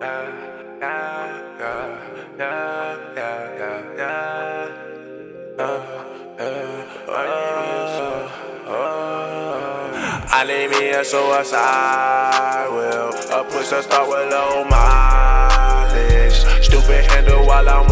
I need me a suicide will. A push to start with low mileage. Stupid handle while I'm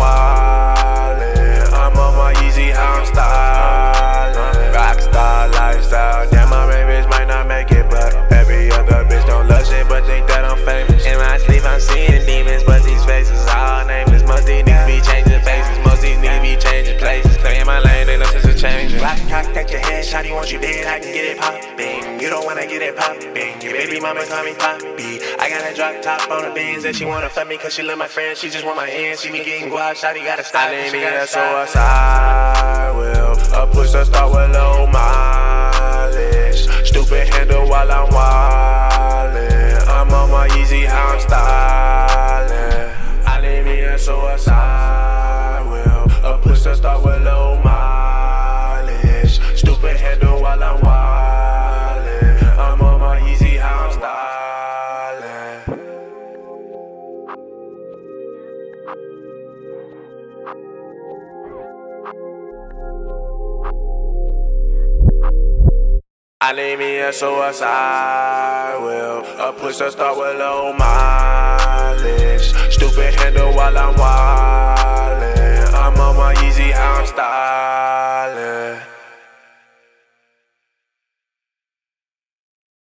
cock at your head, shawty want you dead, I can get it poppin'. You don't wanna get it poppin'. Your baby mama call me Poppy. I got a drop top on the beans that she wanna fuck me cause she love my friends. She just want my hands. She be getting guap, shawty gotta stop. I need me a suicide will. A push to start with low mileage. I need me a suicide will. A push to start with low mileage. Stupid handle while I'm wild.